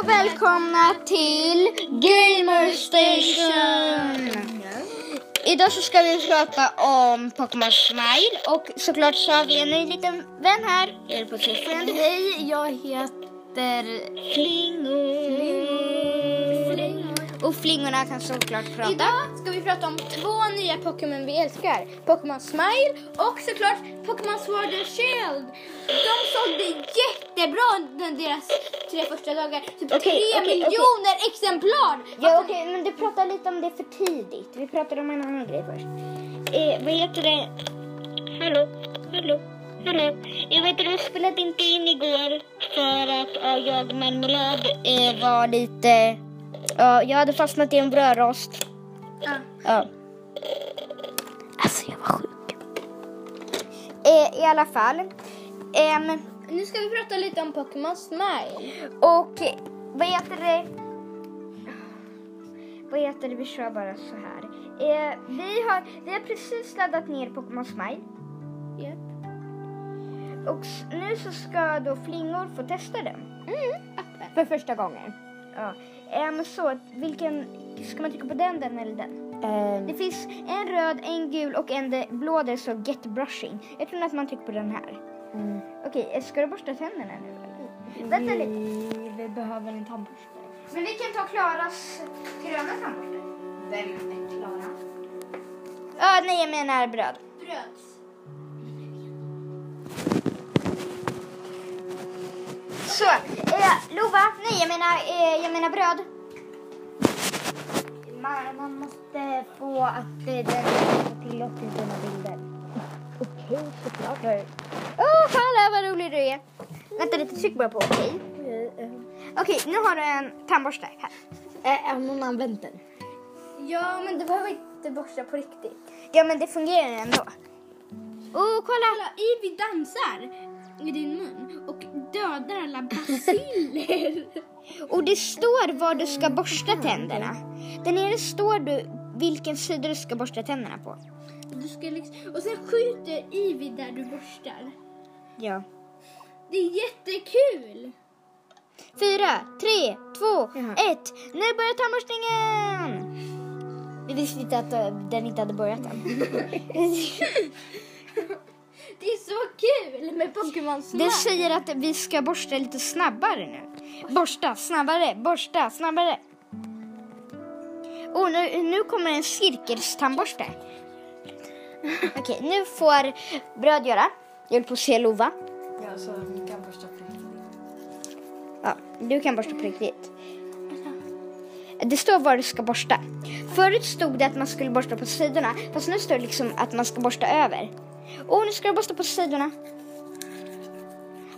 och välkomna till Gamer Station! Idag så ska vi prata om Pokémon Smile och såklart så har vi en ny liten vän här. Är på? Hej, jag heter Klingo och flingorna kan såklart prata. Idag ska vi prata om två nya Pokémon vi älskar. Pokémon Smile och såklart Pokémon Sword and Shield. De sålde jättebra under deras tre första dagar. Typ Okej, tre okej, miljoner exemplar. Ja okej, men du pratar lite om det för tidigt. Vi pratar om en annan grej först. Eh, vad heter det? Hallå? Hallå? Hallå? Jag vet att du spelade inte in igår för att ja, jag och Marmelad eh, var lite... Ja, jag hade fastnat i en brödrost. Ja. Ja. Alltså jag var sjuk. Eh, I alla fall. Ehm, Nu ska vi prata lite om Pokémon Smile. och vad heter det? Vad heter det? Vi kör bara så här. Eh, vi, har, vi har precis laddat ner Pokémon Smile. Yep. Och nu så ska då flingor få testa den. Appen. För första gången. Ja. Ehm, så vilken, ska man trycka på den, den eller den? Det finns en röd, en gul och en blå där det står get brushing. Jag tror att man trycker på den här. Okej, eh, ska du borsta tänderna nu eller? Vänta lite. Vi behöver en tandborste. Men vi kan ta Klaras gröna tandborste. Vem är Klara? Ja, nej jag menar bröd. Bröds. Så, eh, Lova, nej jag menar, eh, jag menar bröd. Man, man måste få att det den tillåter dina bilder. Okej, såklart. Åh, kolla vad rolig du är. Vänta lite, tryck bara på okej. Okej, nu har du en tandborste här. Har någon använt den? Ja, men du behöver inte borsta på riktigt. Ja, men det fungerar ändå. Åh, kolla! Kolla, Ivy dansar i din mun och dödar alla basiller. Och det står var du ska borsta tänderna. Där nere står du vilken sida du ska borsta tänderna på. du ska liksom, och sen skjuter Ivy där du borstar. Ja. Det är jättekul! Fyra, tre, två, Jaha. ett. Nu börjar tandborstningen! Vi visste inte att eh, den inte hade börjat än. Det är så kul med Pokémon Smile. Det säger att vi ska borsta lite snabbare nu. Borsta snabbare, borsta snabbare. Och nu, nu kommer en cirkelstandborste. Okej, nu får bröd göra. Jag vill på att se Lova. Ja, så vi kan borsta på riktigt. Ja, du kan borsta på riktigt. Det står var du ska borsta. Förut stod det att man skulle borsta på sidorna. Fast nu står det liksom att man ska borsta över. Och nu ska du borsta på sidorna.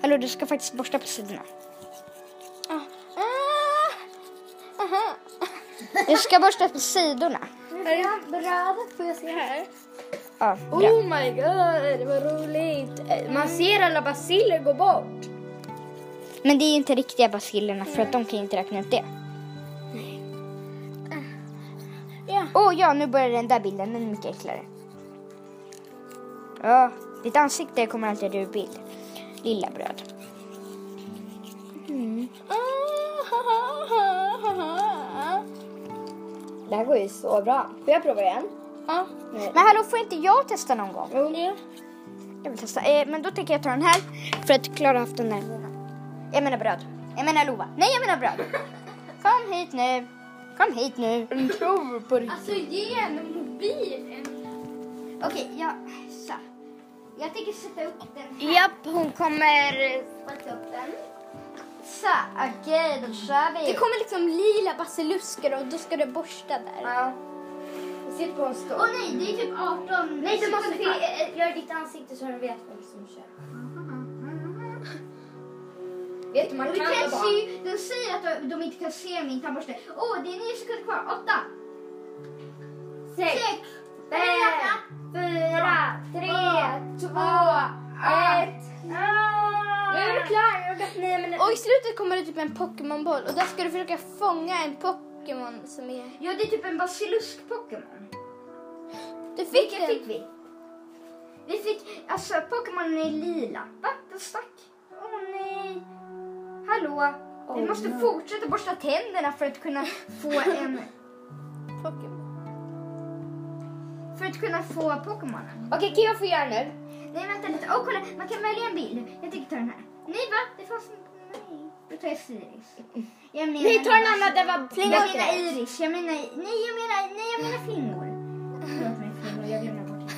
Hallå, du ska faktiskt borsta på sidorna. Ah. Ah. Du ska borsta på sidorna. Bröd, får jag se här? Ja. Oh my god, vad roligt. Man ser alla basiller gå bort. Men det är ju inte riktiga basillerna för att de kan inte räkna ut det. Åh ja, nu börjar den där bilden. Den är mycket enklare. Ja, ditt ansikte kommer alltid ur bild. Lilla bröd. Det här går ju så bra. Får jag prova igen? Ja. Men hallå, får inte jag testa någon gång? Ja. Jag vill testa. Eh, men då tänker jag ta den här för att Klara haft den där. Jag menar bröd. Jag menar Lova. Nej, jag menar bröd. Kom hit nu. Kom hit nu. En tror på riktigt. Alltså ge en mobil. Okej, jag... Jag tänker sätta upp den här. Japp, hon kommer... Sätta upp den. Så, okej, då kör vi. Det kommer liksom lila basilusker och då ska du borsta där. Ja. Sitt på en stol. Åh nej, det är typ 18 Nej, du måste göra ditt ansikte så du vet vem som kör. Vet du, man kan kan det bara. se, de säger att de, de inte kan se min tandborste. Åh, det är nio sekunder kvar. Åtta, Sex, sex, fem, fyra, tre, två, ett. Nu är du klar. Jag har gått nio minuter. Och i slutet kommer det typ en Pokémon-boll och där ska du försöka fånga en Pokémon som är... Ja, det är typ en basilisk-Pokémon. Du fick Vilken den. fick vi? Vi fick, alltså Pokémon är lila. Va? Den stack. Åh nej. Hallå? Vi måste fortsätta borsta tänderna för att kunna få en... Pokémon. För att kunna få Pokémonen. Okej, Kiva får göra nu. Nej, vänta lite. Åh, kolla. Man kan välja en bild. Jag tycker ta den här. Nej, va? Det fanns... Nej. Då tar jag Siris. Jag menar... Nej, ta en annan. Det var Jag flingor menar Iris. Jag menar... Nej, jag menar... Nej, jag menar flingor. Förlåt mig, flingor. Jag glömde bort.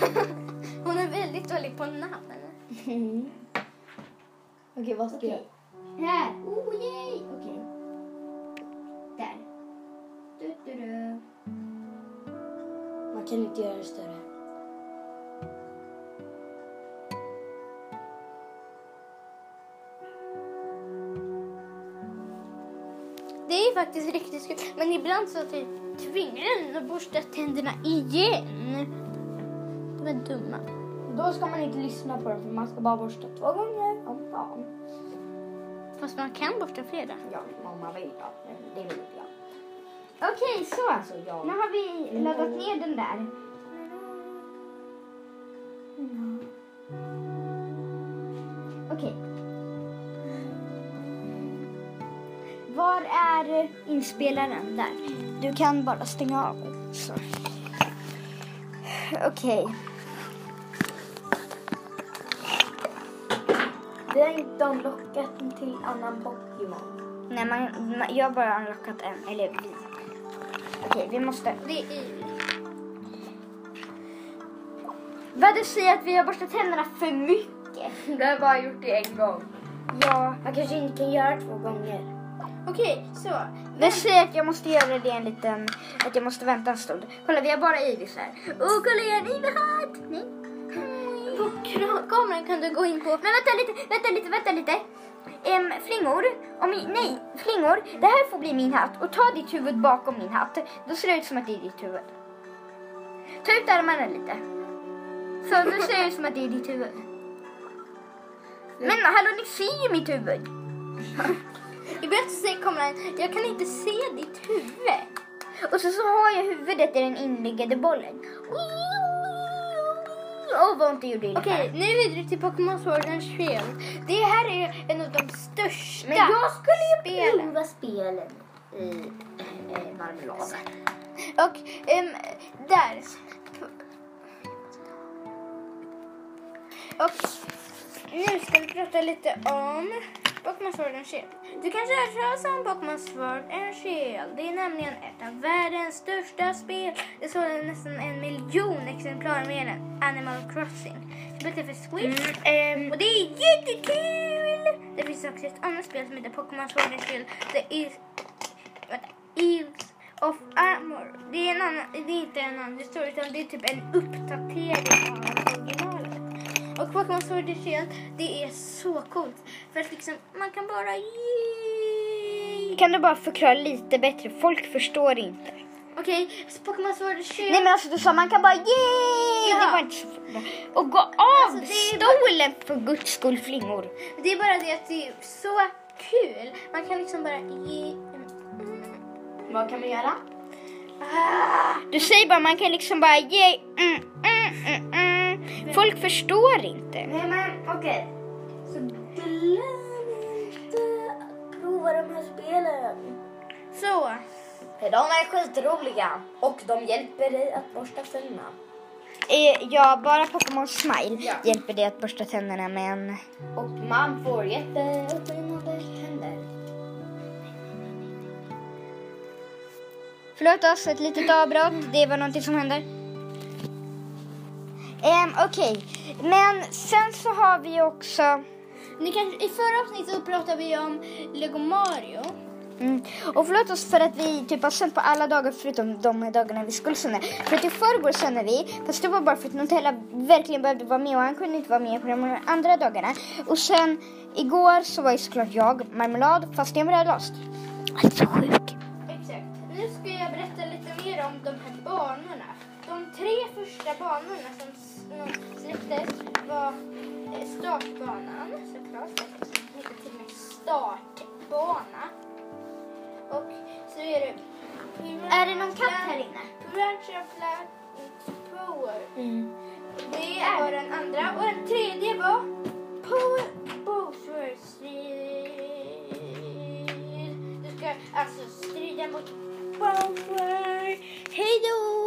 Hon är väldigt dålig på namn. Mm. Okej, vad ska jag Okej. Här. Oh, yay. Okej. Där. Du, du, du. Man kan inte göra det större. Det är faktiskt riktigt kul. Men ibland så typ tvingar den att borsta tänderna igen. De är dumma. Då ska man inte lyssna på det för man ska bara borsta två gånger om dagen. Fast man kan borsta flera. Ja, mamma vill då. Det vill jag. Okej, så. Alltså, jag... Nu har vi laddat ner den där. Okej. Var är inspelaren? Där. Du kan bara stänga av. Så. Okej. Vi har inte unlockat till annan Pokémon. Nej, man, man, jag har bara unlockat en. Eller vi. Okej, vi måste... Det är Ivy. Vad du säger att vi har borstat tänderna för mycket. Du har bara gjort det en gång. Ja. Man kanske inte kan göra två gånger. Okej, så. Det säger att jag måste göra det en liten... Att jag måste vänta en stund. Kolla, vi har bara Ivis här. Åh, kolla igen, Ivy-hatt! Nej. På kameran kan du gå in på... Men vänta lite, vänta lite, vänta lite. Ehm, flingor, om nej, flingor, det här får bli min hatt och ta ditt huvud bakom min hatt. Då ser det ut som att det är ditt huvud. Ta ut armarna lite. Så nu ser det ut som att det är ditt huvud. Men hallå, ni ser ju mitt huvud. Ibland så säger kameran, jag kan inte se ditt huvud. Och så, så har jag huvudet i den inliggande bollen. Åh, vad ont det gjorde Okej, nu vidare till Pokémon Sword and Shield. Det här är en av de största Men jag skulle ju spelen. prova spelen i eh, marmelad. Och ehm, där. Och nu ska vi prata lite om Pokémon Sword and Shield. Du kanske har hört talas om Pokémon Sword and Shield. Det är nämligen ett av världens största spel. Det sålde nästan en miljon exemplar mer än Animal Crossing. Spelet är för Switch. Ehm, Och det är jättekul! Det finns också ett annat spel som heter Pokémon Sword and Shield. Det är... Vänta. Eves of Armor. Det är, en annan, det är inte en annan story utan det är typ en uppdatering av. Och Pokémon Sword and Shield, det är så coolt. För att liksom, man kan bara kan du bara förklara lite bättre? Folk förstår inte. Okej, så Pokémon Sword and Shield. Nej men alltså du sa man kan bara yay! Ja. Det var inte så. Och gå av Alltså, stolen för guds skull flingor. Det är bara det att det är så kul. Man kan liksom bara ge... Vad kan man göra? Ah. Du säger bara man kan liksom bara ge mm, mm, mm. Folk förstår inte. Nej men okej. Så glöm inte att prova de här spelen. Så. För de är skitroliga och de hjälper dig att borsta tänderna. Eh, ja, bara Pokémon Smile Ja. hjälper dig att borsta tänderna men... Och man får jätteskinande tänder. Förlåt oss, ett litet avbrott. Det var någonting som hände. Um, Okej, men sen så har vi också... Ni kan, I förra avsnittet så pratade vi om Lego Mario. Mm. Och förlåt oss för att vi typ har sänt på alla dagar förutom de dagarna vi skulle sända. För att i förrgår sände vi, fast det var bara för att Nutella verkligen behövde vara med och han kunde inte vara med på de andra dagarna. Och sen igår så var ju såklart jag marmelad fast jag var rödlöst. Alltså sjuk. Exakt. Nu ska jag berätta lite mer om de här banorna. De tre första banorna som de släpptes var eh, startbanan såklart. Heter till och med startbana. Och så är det... Är det någon katt här inne? Purancha Flat Power. Mm. Det var den andra. Och den tredje var Power Bowser Du ska alltså strida mot Bowser. Hej då!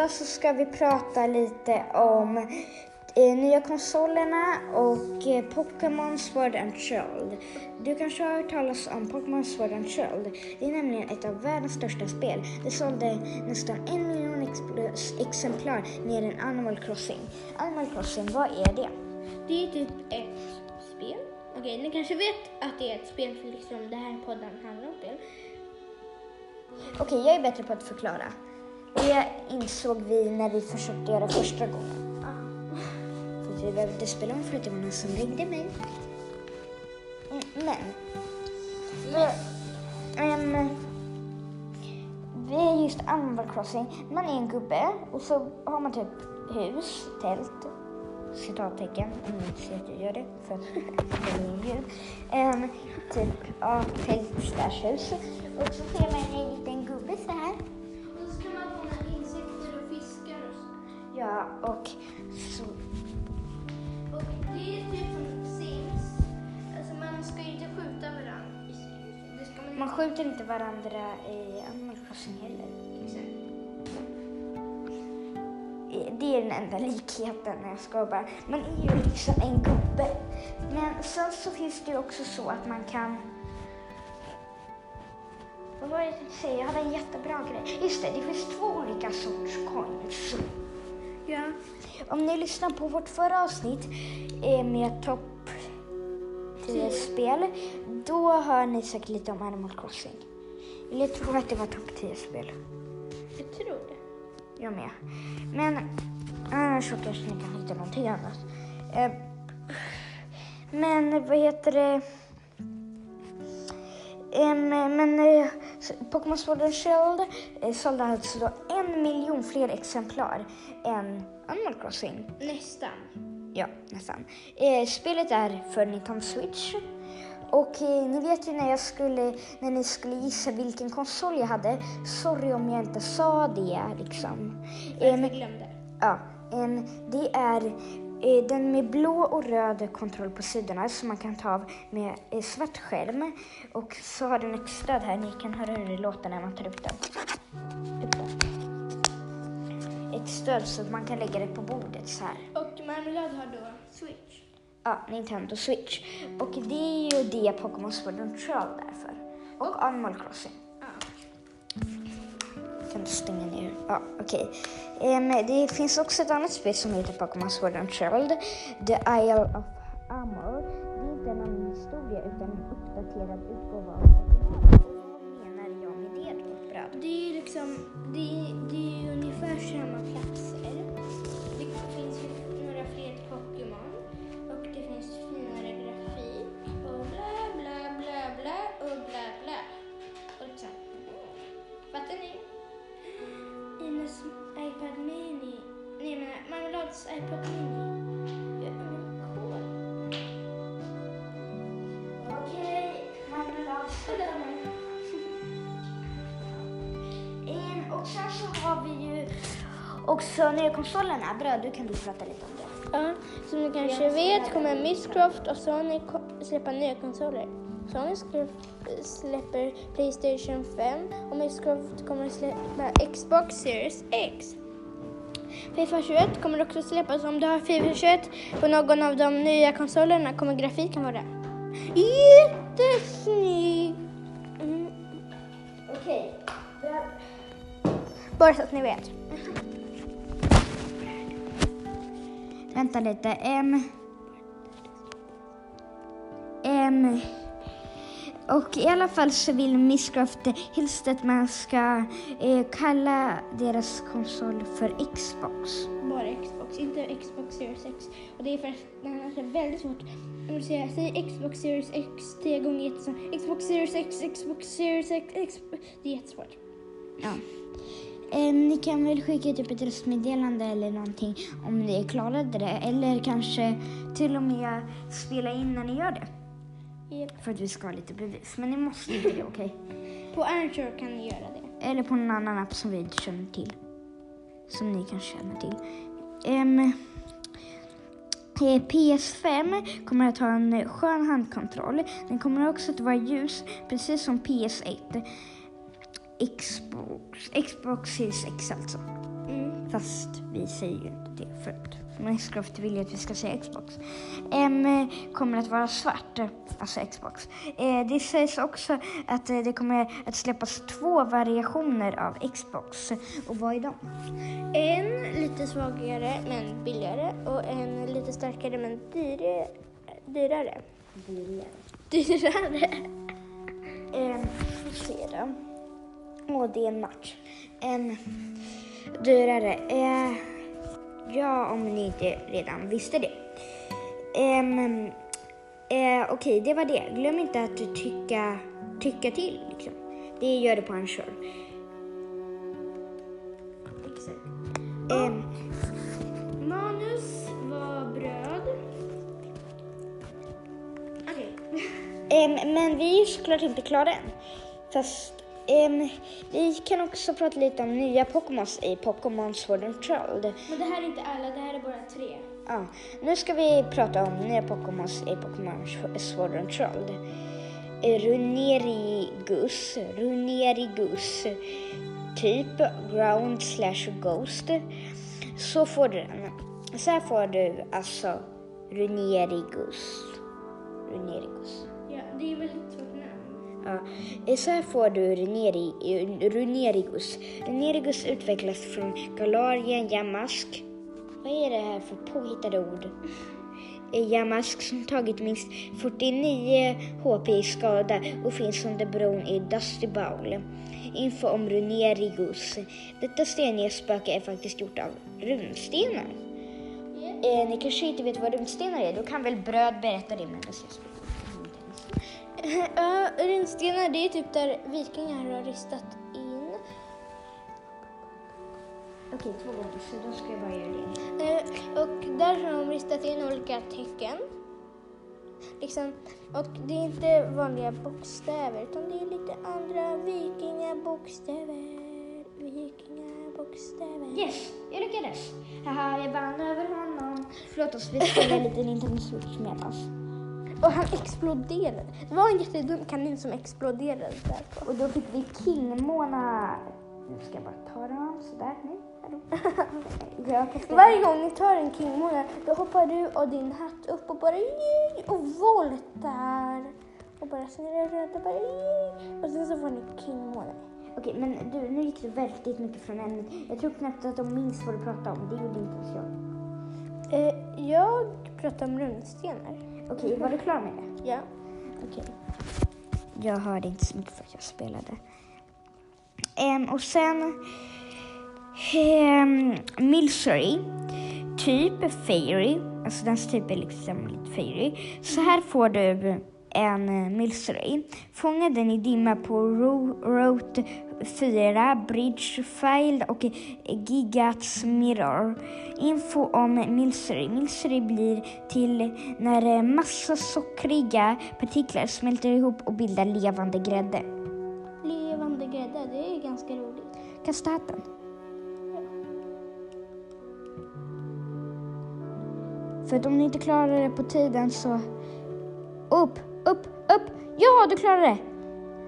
Idag så ska vi prata lite om eh, nya konsolerna och eh, Pokémon Sword and Shield. Du kanske har hört talas om Pokémon Sword and Shield. Det är nämligen ett av världens största spel. Det sålde nästan en miljon ex- exemplar mer än Animal Crossing. Animal Crossing, vad är det? Det är typ ett spel. Okej, ni kanske vet att det är ett spel för liksom det här podden handlar om spel. Okej, jag är bättre på att förklara. Det insåg vi när vi försökte göra första gången. För att vi behövde spela om för att det var någon som ringde mig. Mm, Men. För, ehm, vi är just Animal Crossing. Man är en gubbe och så har man typ hus, tält, citattecken, om ni inte ser att jag gör det för att det är djur. Um, typ, ja, tält slash hus. Och så ser man en liten skjuter inte varandra i Animal Crossing heller. Det är den enda likheten när jag ska bara. Man är ju liksom en gubbe. Men sen så finns det ju också så att man kan... Vad var det jag tänkte säga? Jag hade en jättebra grej. Just det, det finns två olika sorts coins. Ja. Om ni lyssnar på vårt förra avsnitt eh, med topp 10 spel, då hör ni säkert lite om Animal Crossing. Eller jag tror att det var topp 10 spel. Jag tror det. Jag med. Men annars så kanske ni kan hitta någonting annat. Eh, men vad heter det? Men eh, Pokémon Sword and Shield eh, sålde alltså då en miljon fler exemplar än Animal Crossing. Nästan. Ja, nästan. Eh, spelet är för Nintendo Switch. Och eh, ni vet ju när jag skulle, när ni skulle gissa vilken konsol jag hade. Sorry om jag inte sa det liksom. Em, Jag glömde. Ja, em, det är eh, den med blå och röd kontroll på sidorna som man kan ta av med eh, svart skärm. Och så har den ett stöd här, ni kan höra hur det låter när man tar upp den. Upp den. Ett stöd så att man kan lägga det på bordet så här. Marmelad har då Switch. Ja, Nintendo Switch. Och det är ju det Pokémon Sword and Shield är för. Och Animal Crossing. Ja. Kan du stänga ner? Ja, okej. Em, det finns också ett annat spel som heter Pokémon Sword and Shield. The Isle of Armor. Det är inte en annan historia utan en uppdaterad utgåva av originalet. Vad menar jag med det då? Det är liksom, det, det är ju ungefär samma platser. Marmelads iPad Mini. Okej. Em, Och sen så har vi ju också nya konsolerna. Bröd, du kan du prata lite om det. Ja, som ni kanske vet kommer Microsoft och Sony släppa nya konsoler. Sony släpp- släpper Playstation 5 och Microsoft kommer släppa Xbox Series X. Fifa 21 kommer också släppas. Om du har Fifa 21 på någon av de nya konsolerna kommer grafiken vara jättesnygg. Mm. Okej, Okay. Bara så att ni vet. Vänta lite. M... M och i alla fall så vill Microsoft helst att man ska eh, kalla deras konsol för Xbox. Bara Xbox, inte Xbox Series X. Och det är för att den är väldigt svårt. Om du säger, säg Xbox Series X tio gånger jättesvårt. Xbox Series X, Xbox Series X, X. Det är jättesvårt. Ja. Eh, ni kan väl skicka typ ett röstmeddelande eller någonting om ni klarade det. Eller kanske till och med spela in när ni gör det. Japp. För att vi ska ha lite bevis. Men ni måste inte det, okej? På Anchor kan ni göra det. Eller på någon annan app som vi inte känner till. Som ni kanske känner till. Ehm, Eh, PS5 kommer att ha en skön handkontroll. Den kommer också att vara ljus, precis som PS1. Xbox, Xbox Series X alltså. Mm. Fast vi säger ju inte det för Minecraft vill ju att vi ska säga Xbox. Em, kommer att vara svart, alltså Xbox. Eh, det sägs också att eh, det kommer att släppas två variationer av Xbox. Och vad är de? En lite svagare men billigare och en lite starkare men dyrare. Dyrare. Dyrare. Em, får se då. Åh, det är en match. En dyrare. Eh, ja, om ni inte redan visste det. Um, uh, Okej, det var det. Glöm inte att tycka, tycka till. Liksom. Det gör det på en kör. Um, Manus var bröd. Okej. em, men vi är såklart inte klara än. Fast em, vi kan också prata lite om nya Pokémons i Pokémon Sword and Shield. Men det här är inte alla, det här är bara tre. Ja, nu ska vi prata om nya Pokémons i Pokémon Sword and Shield. Runerigus, Runerigus, typ Ground slash Ghost. Så får du den. Så här får du alltså Runerigus. Runerigus. Ja, det är namn. Ja, så här får du Runeri, Runerigus. Runerigus utvecklas från Galarien Jamask. Vad är det här för påhittade ord? Jamask som tagit minst 49 HP i skada och finns under bron i Dusty Bowl. Info om Runerigus. Detta steniga spöke är faktiskt gjort av runstenar. Eh, ni kanske inte vet vad runstenar är? Då kan väl Bröd berätta det medan jag. Ja, runstenar det är typ där vikingar har ristat in. Okej, två gånger så då ska jag bara göra det. Eh, och där har de ristat in olika tecken. Liksom, och det är inte vanliga bokstäver utan det är lite andra vikingabokstäver. Vikingabokstäver. Yes, jag lyckades. Haha, jag vann över honom. Förlåt oss, vi spelar lite Nintendo Switch medans. Och han exploderade. Det var en jättedum kanin som exploderade där. Och då fick vi King-Mona. Nu ska jag bara ta dem sådär. Nej, Varje gång ni tar en kingmånad då hoppar du och din hatt upp och bara och voltar. Och bara snurrar och bara. Och sen så får ni kingmånad. Okej, men du, nu gick du väldigt mycket från ämnet. Jag tror knappt att de minns vad du pratade om. Det gjorde inte ens jag. Eh, jag pratar om runstenar. Okej, var du klar med det? Ja. Okej. Jag hörde inte så mycket för att jag spelade. Ehm, och sen um, Milsery, typ Fairy, alltså dens typ är liksom lite Fairy. Så här får du en uh, Milsery. Fånga den i dimma på Ro- Route 4, Bridge File och Gigats Mirror. Info om Milsery. Milsery blir till när eh, massa sockriga partiklar smälter ihop och bildar levande grädde. Levande grädde, det är ganska roligt. Kasta hatten. För att om ni inte klarar det på tiden så... Upp, upp! Ja, du klarade det!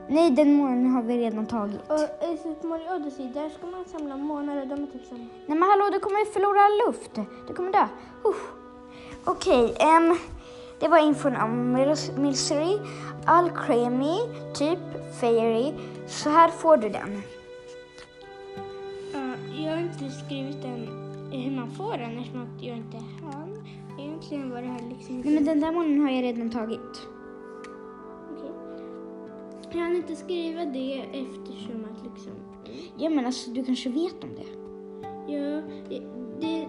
Nej, den månen har vi redan tagit. Och i Super Mario Odyssey, där ska man samla månar och de är typ som... Nej men hallå, du kommer förlora luft. Du kommer dö. Uff. Okej, ehm, det var infon om Mils- Milsery. Alcremy, typ Fairy. Så här får du den. Ja, jag har inte skrivit den hur man får den eftersom jag inte hann. Egentligen var det här liksom... Nej men den där månen har jag redan tagit. Jag hann inte skriva det eftersom att liksom... Ja men alltså du kanske vet om det. Ja, det, det,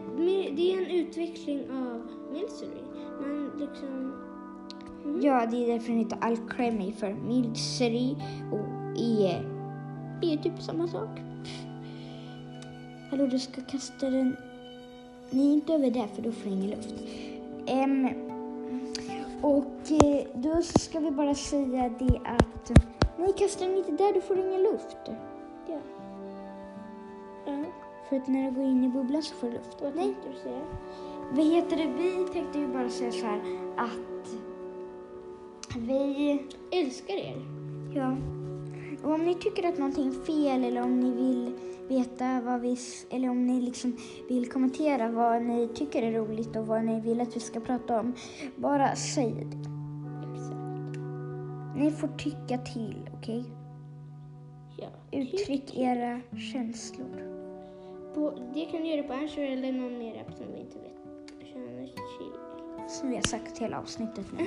det är en utveckling av Milsery. Men liksom... Ja, det är därför den heter Alcremy för Milsery och E är typ samma sak. Hallå, du ska kasta den... Nej, inte över där för då får ingen luft. Ehm, och eh, då så ska vi bara säga det att... Nej, kasta den inte där, du får ingen luft. Ja. Ja, För att när du går in i bubblan så får du luft. vad Nej, tänkte du säga? vad heter det? Vi tänkte ju bara säga så här att vi, Älskar er. ja, och om ni tycker att någonting är fel eller om ni vill veta vad vi, eller om ni liksom vill kommentera vad ni tycker är roligt och vad ni vill att vi ska prata om, bara säg det. Ni får tycka till, okej? Ja. Uttryck era känslor. På, det kan du göra på Anchor eller någon mer app som vi inte vet. Som vi har sagt hela avsnittet nu.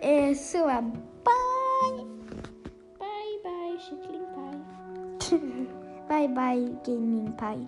eh, så, bye! Bye bye kycklingpaj. Bye bye gaming pie.